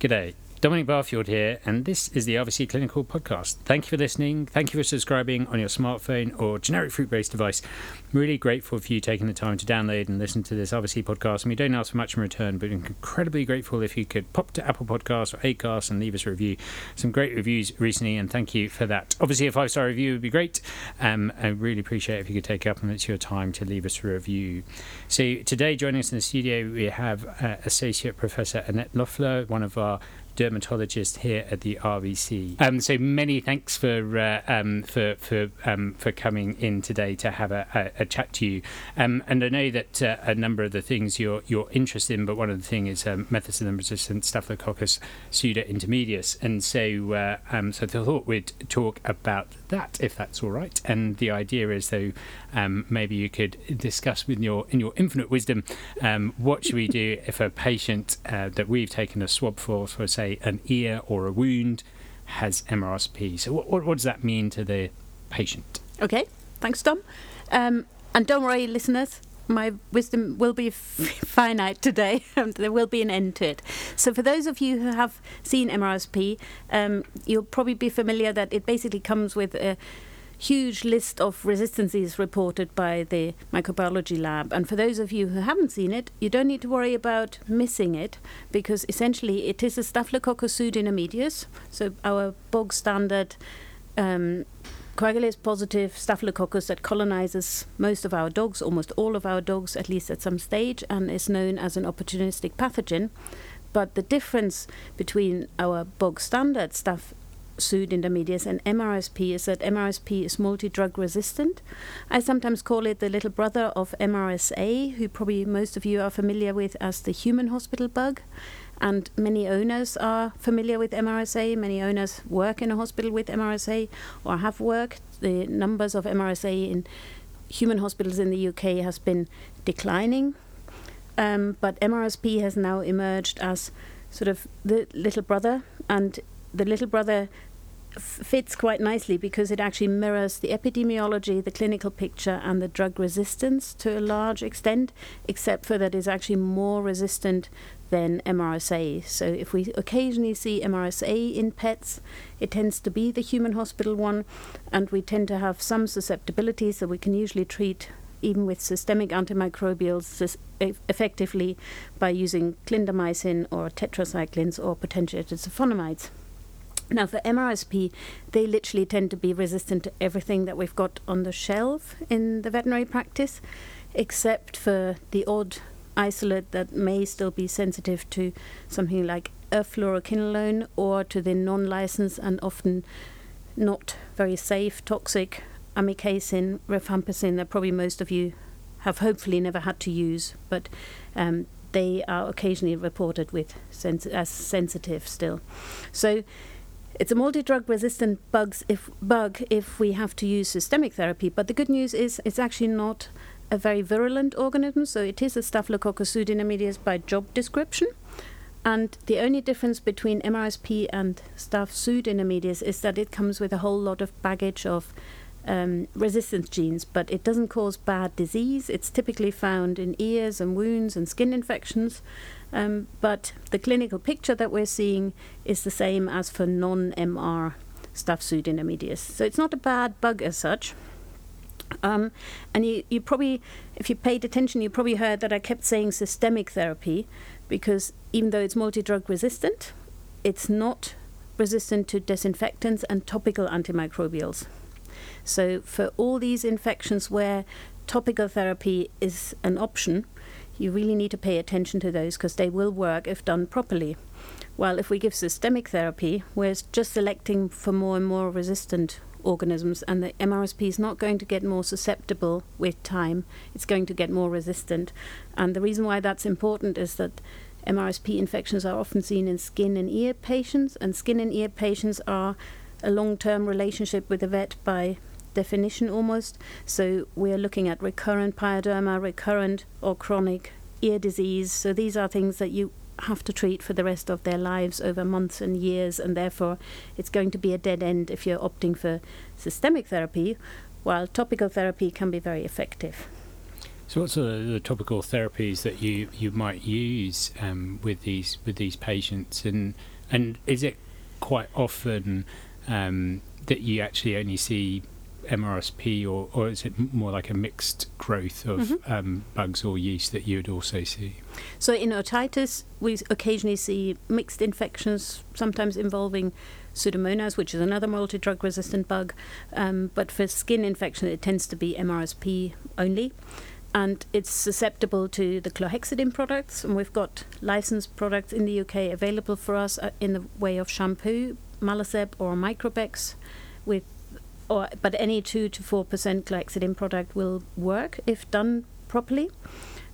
G'day. Dominic Barfield here, and this is the RVC Clinical Podcast. Thank you for listening. Thank you for subscribing on your smartphone or generic fruit based device. I'm really grateful for you taking the time to download and listen to this RVC podcast. And we don't ask for much in return, but incredibly grateful if you could pop to Apple Podcasts or Acast and leave us a review. Some great reviews recently, and thank you for that. Obviously, a five star review would be great. Um, I really appreciate if you could take up and it's your time to leave us a review. So, today, joining us in the studio, we have uh, Associate Professor Annette Loeffler, one of our dermatologist here at the RVC. Um, so many thanks for uh, um, for for um, for coming in today to have a, a, a chat to you. Um, and I know that uh, a number of the things you're you're interested in, but one of the things is um, methicillin-resistant Staphylococcus pseudointermedius. And so uh, um, so I thought we'd talk about that if that's all right. And the idea is though maybe you could discuss with your in your infinite wisdom what should we do if a patient uh, that we've taken a swab for for say an ear or a wound has MRSP. So, what, what, does that mean to the patient? Okay, thanks, Dom. Um, and don't worry, listeners, my wisdom will be finite today. there will be an end to it. So, for those of you who have seen MRSP, um, you'll probably be familiar that it basically comes with a huge list of resistances reported by the microbiology lab. And for those of you who haven't seen it, you don't need to worry about missing it because essentially it is a Staphylococcus pseudointermedius, so our bog standard um, coagulase positive staphylococcus that colonizes most of our dogs, almost all of our dogs, at least at some stage, and is known as an opportunistic pathogen. But the difference between our bog standard staph pseudointermedius and MRSP is that MRSP is multi-drug resistant. I sometimes call it the little brother of MRSA, who probably most of you are familiar with as the human hospital bug. And many owners are familiar with MRSA. Many owners work in a hospital with MRSA or have worked. The numbers of MRSA in human hospitals in the UK has been declining. Um, but MRSP has now emerged as sort of the little brother, and the little brother fits quite nicely because it actually mirrors the epidemiology, the clinical picture, and the drug resistance to a large extent, except for that it's actually more resistant than MRSA. So if we occasionally see MRSA in pets, it tends to be the human hospital one, and we tend to have some susceptibilities that we can usually treat even with systemic antimicrobials effectively by using clindamycin or tetracyclines or potentiated sulfonamides. Now, for MRSP, they literally tend to be resistant to everything that we've got on the shelf in the veterinary practice, except for the odd isolate that may still be sensitive to something like a fluoroquinolone or to the non licensed and often not very safe toxic amikacin, rifampicin that probably most of you have hopefully never had to use, but um, they are occasionally reported with sens- as sensitive still. So it's a multi-drug resistant bugs if, bug if we have to use systemic therapy. But the good news is it's actually not a very virulent organism, so it is a Staphylococcus pseudointermedius by job description. And the only difference between MRSP and Staph pseudointermedius is that it comes with a whole lot of baggage of um, resistance genes, but it doesn't cause bad disease. It's typically found in ears and wounds and skin infections. Um, but the clinical picture that we're seeing is the same as for non MR staph pseudointermedius. So it's not a bad bug as such. Um, and you, you probably, if you paid attention, you probably heard that I kept saying systemic therapy because even though it's multi drug resistant, it's not resistant to disinfectants and topical antimicrobials. So, for all these infections where topical therapy is an option, you really need to pay attention to those because they will work if done properly. While if we give systemic therapy, we're just selecting for more and more resistant organisms, and the MRSP is not going to get more susceptible with time, it's going to get more resistant. And the reason why that's important is that MRSP infections are often seen in skin and ear patients, and skin and ear patients are a long term relationship with the vet by definition almost. So we're looking at recurrent pyoderma, recurrent or chronic ear disease. So these are things that you have to treat for the rest of their lives over months and years, and therefore it's going to be a dead end if you're opting for systemic therapy, while topical therapy can be very effective. So, what sort of the topical therapies that you, you might use um, with these with these patients, and and is it quite often um, that you actually only see MRSP, or, or is it more like a mixed growth of mm-hmm. um, bugs or yeast that you would also see? So, in otitis, we occasionally see mixed infections, sometimes involving Pseudomonas, which is another multi drug resistant bug. Um, but for skin infection, it tends to be MRSP only and it's susceptible to the chlorhexidine products. And we've got licensed products in the UK available for us uh, in the way of shampoo, Malaseb or Microbex, with or but any two to four percent chlorhexidine product will work if done properly.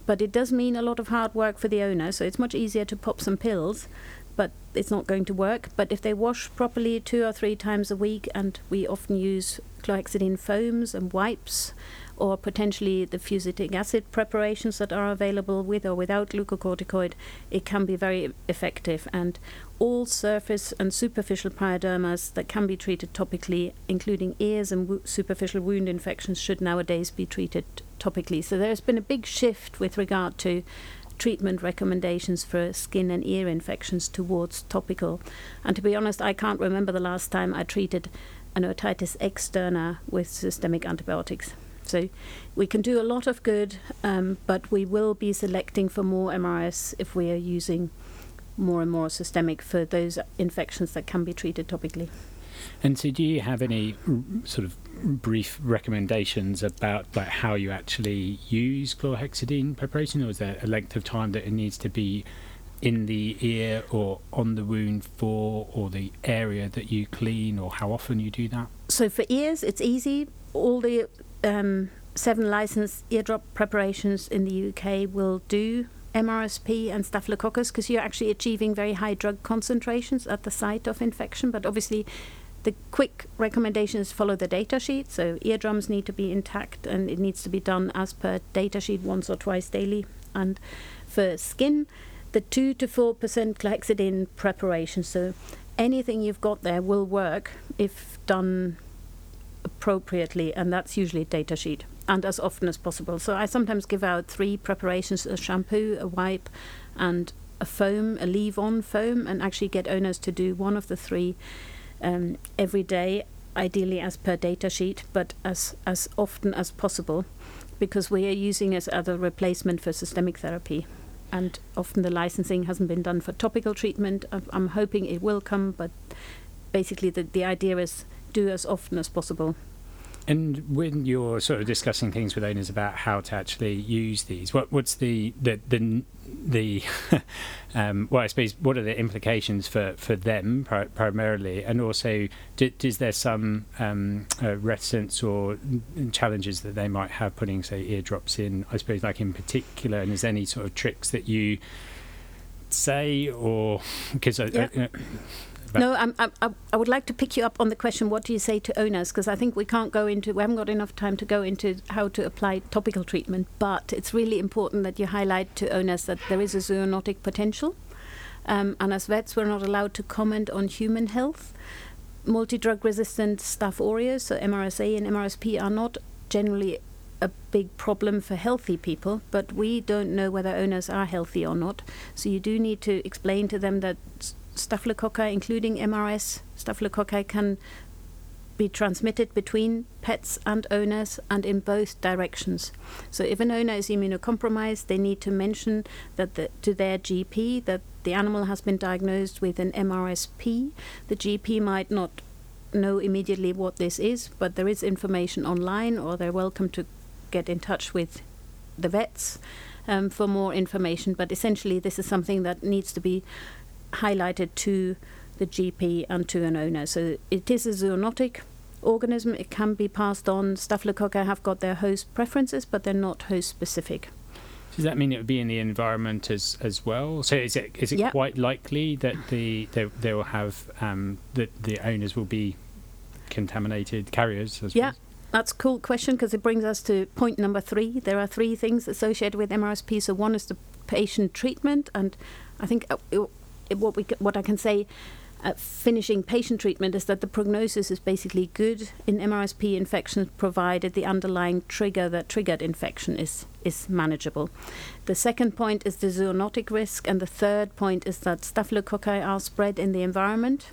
But it does mean a lot of hard work for the owner, so it's much easier to pop some pills but it's not going to work. But if they wash properly two or three times a week, and we often use chlorhexidine foams and wipes, or potentially the fusidic acid preparations that are available with or without glucocorticoid, it can be very effective. And all surface and superficial pyodermas that can be treated topically, including ears and wo- superficial wound infections, should nowadays be treated topically. So there's been a big shift with regard to treatment recommendations for skin and ear infections towards topical. And to be honest, I can't remember the last time I treated an otitis externa with systemic antibiotics. So we can do a lot of good, um, but we will be selecting for more MRS if we are using more and more systemic for those infections that can be treated topically. And so, do you have any sort of brief recommendations about like how you actually use chlorhexidine preparation, or is there a length of time that it needs to be in the ear or on the wound for, or the area that you clean, or how often you do that? So for ears, it's easy. All the um, seven licensed eardrop preparations in the UK will do MRSP and Staphylococcus because you're actually achieving very high drug concentrations at the site of infection. But obviously, the quick recommendation is follow the data sheet. So eardrums need to be intact and it needs to be done as per data sheet once or twice daily. And for skin, the 2 to 4% chlorhexidine preparation. So anything you've got there will work if done appropriately, and that's usually data sheet, and as often as possible. So I sometimes give out three preparations a shampoo, a wipe, and a foam, a leave on foam, and actually get owners to do one of the three um, every day, ideally as per data sheet, but as, as often as possible, because we are using it as a replacement for systemic therapy. And often the licensing hasn't been done for topical treatment. I'm hoping it will come, but basically the, the idea is do as often as possible. And when you're sort of discussing things with owners about how to actually use these, what what's the the the, the um, well, I suppose what are the implications for, for them pri- primarily, and also do, is there some um, uh, reticence or challenges that they might have putting say eardrops in? I suppose like in particular, and is there any sort of tricks that you say or because yeah. No, I'm, I'm, i would like to pick you up on the question what do you say to owners? Because I think we can't go into, we haven't got enough time to go into how to apply topical treatment, but it's really important that you highlight to owners that there is a zoonotic potential. Um, and as vets, we're not allowed to comment on human health. Multi drug resistant Staph aureus, so MRSA and MRSP, are not generally a big problem for healthy people, but we don't know whether owners are healthy or not. So you do need to explain to them that staphylococci, including MRS staphylococci, can be transmitted between pets and owners and in both directions. So if an owner is immunocompromised, they need to mention that the, to their GP that the animal has been diagnosed with an MRSP. The GP might not know immediately what this is, but there is information online, or they're welcome to get in touch with the vets um, for more information. But essentially, this is something that needs to be highlighted to the GP and to an owner. So it is a zoonotic organism. It can be passed on. Staphylococci have got their host preferences, but they're not host specific. Does that mean it would be in the environment as as well? So is it is it yep. quite likely that the they, they will have um, that the owners will be contaminated carriers? yeah, that's a cool question because it brings us to point number three. There are three things associated with MRSP. So one is the patient treatment, and I think uh, what we what I can say. Uh, finishing patient treatment is that the prognosis is basically good in MRSP infections, provided the underlying trigger that triggered infection is is manageable. The second point is the zoonotic risk, and the third point is that staphylococci are spread in the environment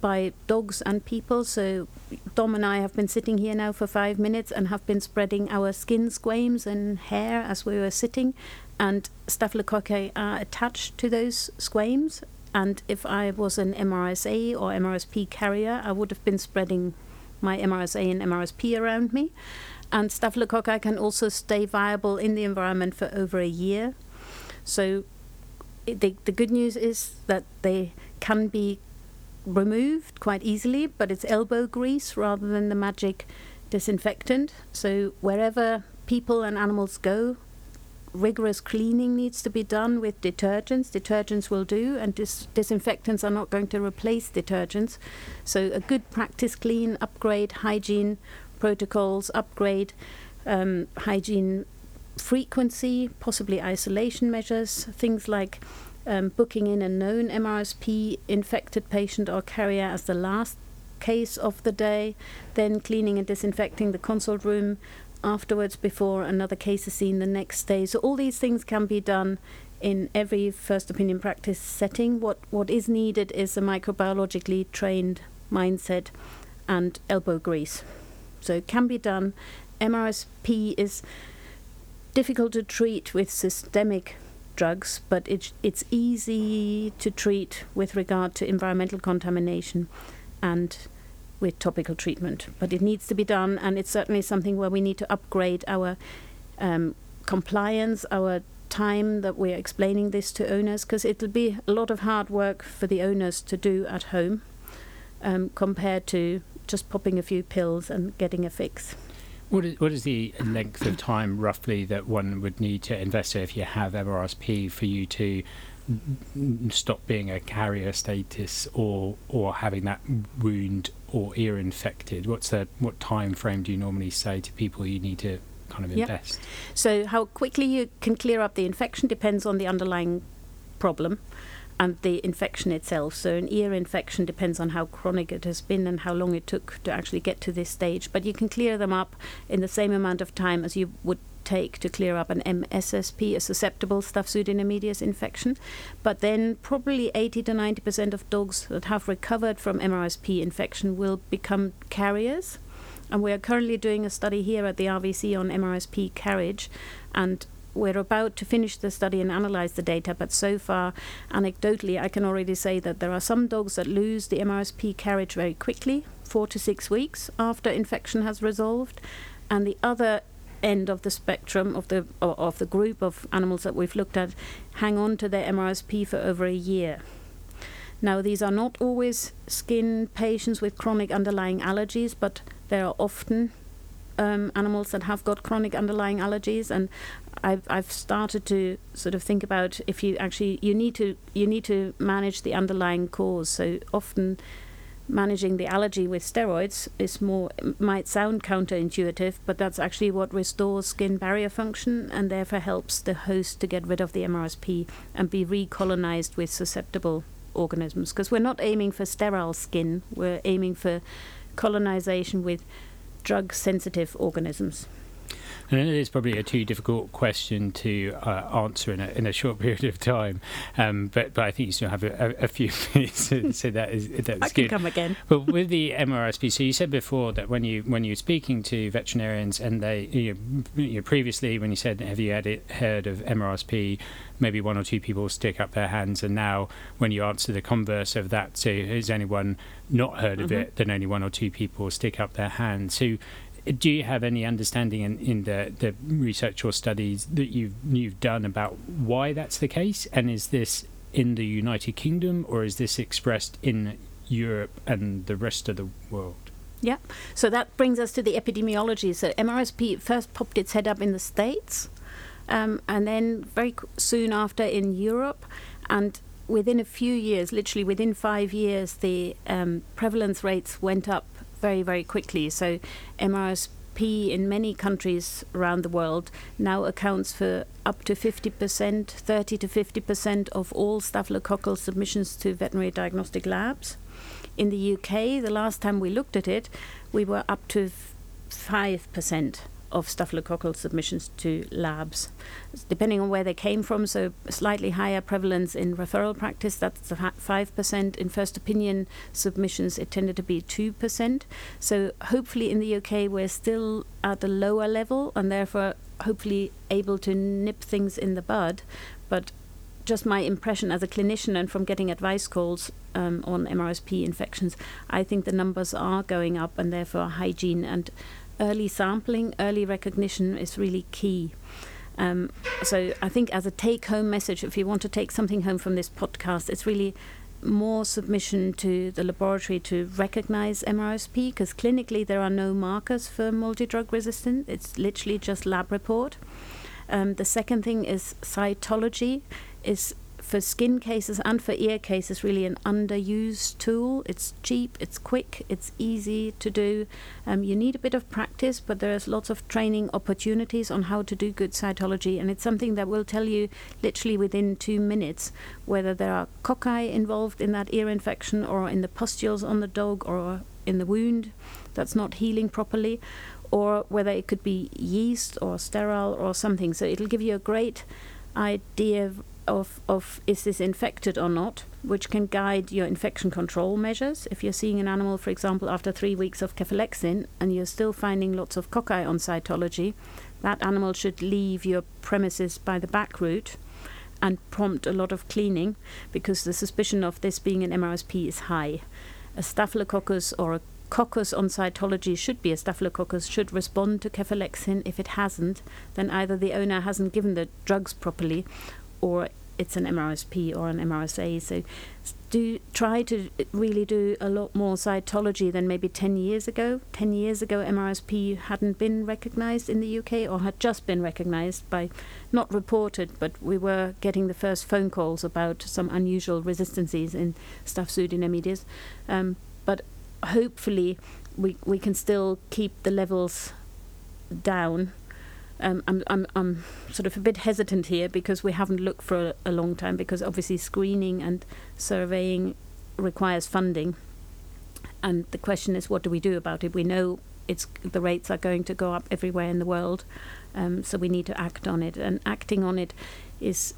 by dogs and people. So Dom and I have been sitting here now for five minutes and have been spreading our skin squames and hair as we were sitting, and staphylococci are attached to those squames. And if I was an MRSA or MRSP carrier, I would have been spreading my MRSA and MRSP around me. And staphylococci can also stay viable in the environment for over a year. So the, the good news is that they can be removed quite easily, but it's elbow grease rather than the magic disinfectant. So wherever people and animals go, rigorous cleaning needs to be done with detergents. Detergents will do, and dis- disinfectants are not going to replace detergents. So a good practice clean, upgrade hygiene protocols, upgrade um, hygiene frequency, possibly isolation measures, things like um, booking in a known MRSP infected patient or carrier as the last case of the day, then cleaning and disinfecting the consult room afterwards before another case is seen the next day. So all these things can be done in every first opinion practice setting. What what is needed is a microbiologically trained mindset and elbow grease. So it can be done. MRSP is difficult to treat with systemic drugs, but it, it's easy to treat with regard to environmental contamination and with topical treatment. But it needs to be done, and it's certainly something where we need to upgrade our um, compliance, our time that we're explaining this to owners, because it'll be a lot of hard work for the owners to do at home um, compared to just popping a few pills and getting a fix. What is, what is the length of time roughly that one would need to invest if you have MRSP for you to stop being a carrier status or or having that wound or ear infected? What's the what time frame do you normally say to people you need to kind of invest? Yep. So how quickly you can clear up the infection depends on the underlying problem and the infection itself. So, an ear infection depends on how chronic it has been and how long it took to actually get to this stage. But you can clear them up in the same amount of time as you would take to clear up an MSSP, a susceptible staph pseudointermedius infection. But then, probably 80 to 90% of dogs that have recovered from MRSP infection will become carriers. And we are currently doing a study here at the RVC on MRSP carriage, and we're about to finish the study and analyze the data, but so far, anecdotally, I can already say that there are some dogs that lose the MRSP carriage very quickly, four to six weeks after infection has resolved, and the other end of the spectrum of the of the group of animals that we've looked at hang on to their MRSP for over a year. Now, these are not always skin patients with chronic underlying allergies, but there are often um, animals that have got chronic underlying allergies, and I've I've started to sort of think about if you actually you need to you need to manage the underlying cause. So often managing the allergy with steroids is more might sound counterintuitive, but that's actually what restores skin barrier function and therefore helps the host to get rid of the MRSP and be recolonized with susceptible organisms. Because we're not aiming for sterile skin, we're aiming for colonization with drug sensitive organisms. And it is probably a too difficult question to uh, answer in a, in a short period of time. Um, but but I think you still have a, a, a few minutes, so that is that's I good. come again. But with the MRSP, so you said before that when you when you're speaking to veterinarians and they you, you previously when you said have you had it, heard of MRSP, maybe one or two people stick up their hands, and now when you answer the converse of that, so has anyone not heard of mm-hmm. it? Then only one or two people stick up their hands. So do you have any understanding in, in the, the research or studies that you've you've done about why that's the case? And is this in the United Kingdom or is this expressed in Europe and the rest of the world? Yeah, so that brings us to the epidemiology. So MRSP first popped its head up in the States, um, and then very soon after in Europe, and within a few years, literally within five years, the um, prevalence rates went up very, very quickly. So MRSP in many countries around the world now accounts for up to 50%, 30 to 50% of all staphylococcal submissions to veterinary diagnostic labs. In the UK, the last time we looked at it, we were up to 5% of staphylococcal submissions to labs, depending on where they came from. So, slightly higher prevalence in referral practice, that's 5%. In first opinion submissions, it tended to be 2%. So, hopefully, in the UK, we're still at a lower level and therefore hopefully able to nip things in the bud. But just my impression as a clinician and from getting advice calls um, on MRSP infections, I think the numbers are going up and therefore hygiene and early sampling, early recognition is really key. Um, so I think as a take-home message, if you want to take something home from this podcast, it's really more submission to the laboratory to recognize MRSP because clinically there are no markers for multi-drug resistant. It's literally just lab report. Um, the second thing is cytology is for skin cases and for ear cases really an underused tool. It's cheap, it's quick, it's easy to do. Um, you need a bit of practice, but there's lots of training opportunities on how to do good cytology, and it's something that will tell you literally within two minutes whether there are cocci involved in that ear infection or in the pustules on the dog or in the wound that's not healing properly or whether it could be yeast or sterile or something. So it'll give you a great idea of, of is this infected or not, which can guide your infection control measures. If you're seeing an animal, for example, after three weeks of cefalexin and you're still finding lots of cocci on cytology, that animal should leave your premises by the back route and prompt a lot of cleaning because the suspicion of this being an MRSP is high. A staphylococcus or a coccus on cytology should be a staphylococcus should respond to cefalexin. If it hasn't, then either the owner hasn't given the drugs properly or it's an MRSP or an MRSA. So do try to really do a lot more cytology than maybe 10 years ago. 10 years ago, MRSP hadn't been recognized in the UK or had just been recognized by, not reported, but we were getting the first phone calls about some unusual resistances in Staph pseudointermedius. Um, but hopefully, we, we can still keep the levels down um, I'm, I'm, I'm sort of a bit hesitant here because we haven't looked for a, a long time because obviously screening and surveying requires funding. And the question is, what do we do about it? We know it's the rates are going to go up everywhere in the world, um, so we need to act on it. And acting on it is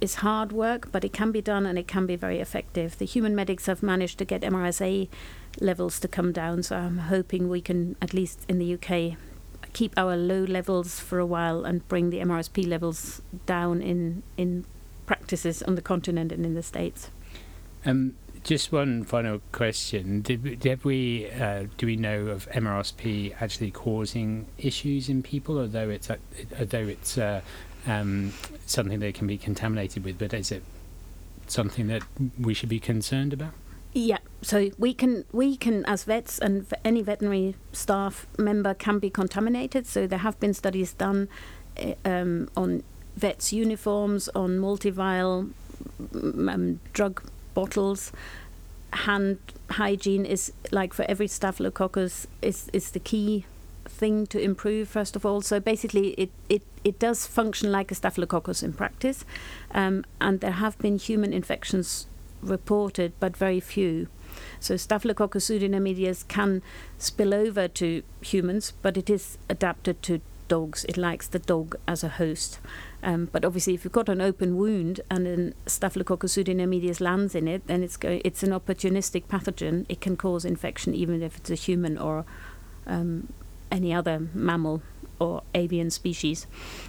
is hard work, but it can be done and it can be very effective. The human medics have managed to get MRSA levels to come down, so I'm hoping we can, at least in the UK, keep our low levels for a while and bring the MRSP levels down in in practices on the continent and in the states. Um, just one final question: Did, did we uh, do we know of MRSP actually causing issues in people, although it's although it's uh, um, something they can be contaminated with? But is it something that we should be concerned about? Yeah, so we can we can as vets and any veterinary staff member can be contaminated. So there have been studies done eh, um, on vets' uniforms, on multi-vial um, drug bottles. Hand hygiene is like for every staphylococcus is is the key thing to improve first of all. So basically, it it, it does function like a staphylococcus in practice, um, and there have been human infections reported, but very few. So Staphylococcus pseudointermedius can spill over to humans, but it is adapted to dogs. It likes the dog as a host. Um, but obviously, if you've got an open wound and then Staphylococcus pseudointermedius lands in it, then it's go- it's an opportunistic pathogen. It can cause infection even if it's a human or um, any other mammal or avian species.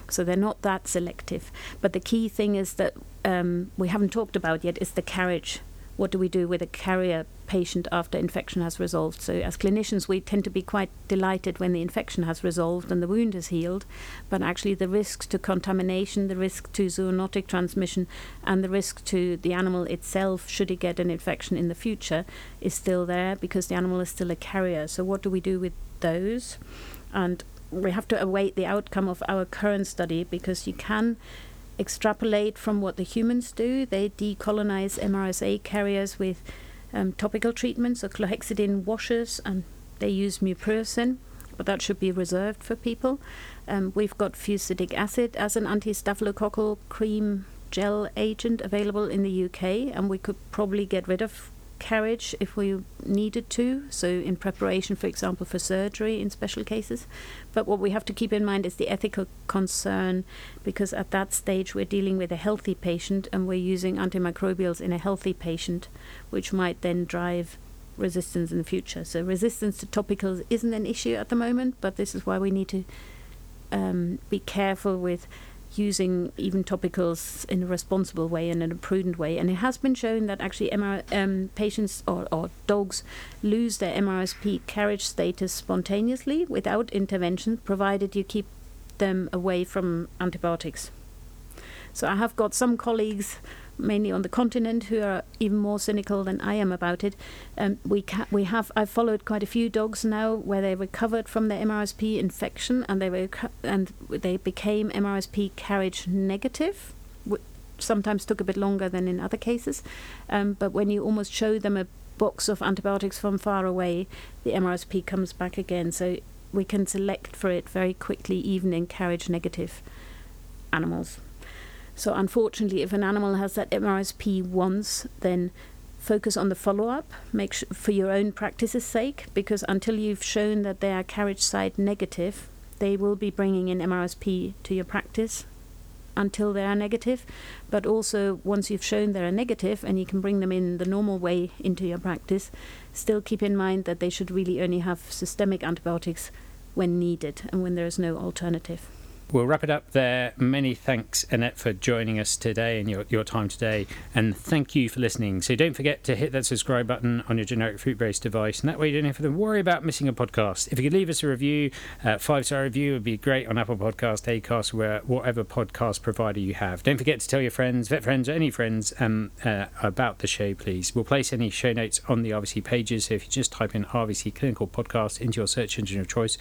So they're not that selective. But the key thing is that um, we haven't talked about yet is the carriage. What do we do with a carrier patient after infection has resolved? So, as clinicians, we tend to be quite delighted when the infection has resolved and the wound has healed, but actually, the risk to contamination, the risk to zoonotic transmission, and the risk to the animal itself, should it get an infection in the future, is still there because the animal is still a carrier. So, what do we do with those? And we have to await the outcome of our current study because you can extrapolate from what the humans do. They decolonize MRSA carriers with um, topical treatments, or chlorhexidine washes, and they use mupirocin. but that should be reserved for people. Um, we've got fusidic acid as an anti-staphylococcal cream gel agent available in the UK, and we could probably get rid of carriage if we needed to, so in preparation, for example, for surgery in special cases. But what we have to keep in mind is the ethical concern, because at that stage we're dealing with a healthy patient and we're using antimicrobials in a healthy patient, which might then drive resistance in the future. So resistance to topicals isn't an issue at the moment, but this is why we need to um, be careful with using even topicals in a responsible way and in a prudent way. And it has been shown that actually MR, um, patients or, or dogs lose their MRSP carriage status spontaneously without intervention, provided you keep them away from antibiotics. So I have got some colleagues mainly on the continent who are even more cynical than I am about it. Um, we ca- we have I've followed quite a few dogs now where they recovered from their MRSP infection and they were and they became MRSP carriage negative. sometimes took a bit longer than in other cases, um, but when you almost show them a box of antibiotics from far away, the MRSP comes back again. So we can select for it very quickly, even in carriage negative animals. So, unfortunately, if an animal has that MRSP once, then focus on the follow up, make sh- for your own practice's sake, because until you've shown that they are carriage site negative, they will be bringing in MRSP to your practice until they are negative. But also, once you've shown they are negative and you can bring them in the normal way into your practice, still keep in mind that they should really only have systemic antibiotics when needed and when there is no alternative. We'll wrap it up there. Many thanks, Annette, for joining us today and your, your time today. And thank you for listening. So don't forget to hit that subscribe button on your generic fruit based device. And that way you don't have to worry about missing a podcast. If you could leave us a review, uh, five star review would be great on Apple Podcast, Acast, where, whatever podcast provider you have. Don't forget to tell your friends, vet friends, or any friends um, uh, about the show, please. We'll place any show notes on the RVC pages. So if you just type in RVC Clinical Podcast into your search engine of choice,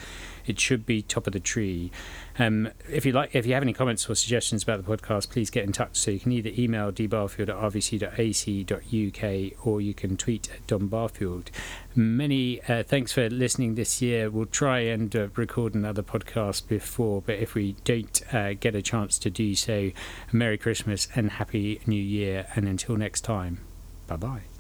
it should be top of the tree. Um, if you like, if you have any comments or suggestions about the podcast, please get in touch. So you can either email dbarfield at rvc.ac.uk or you can tweet at Dom Barfield. Many uh, thanks for listening this year. We'll try and uh, record another podcast before, but if we don't uh, get a chance to do so, Merry Christmas and Happy New Year. And until next time, bye bye.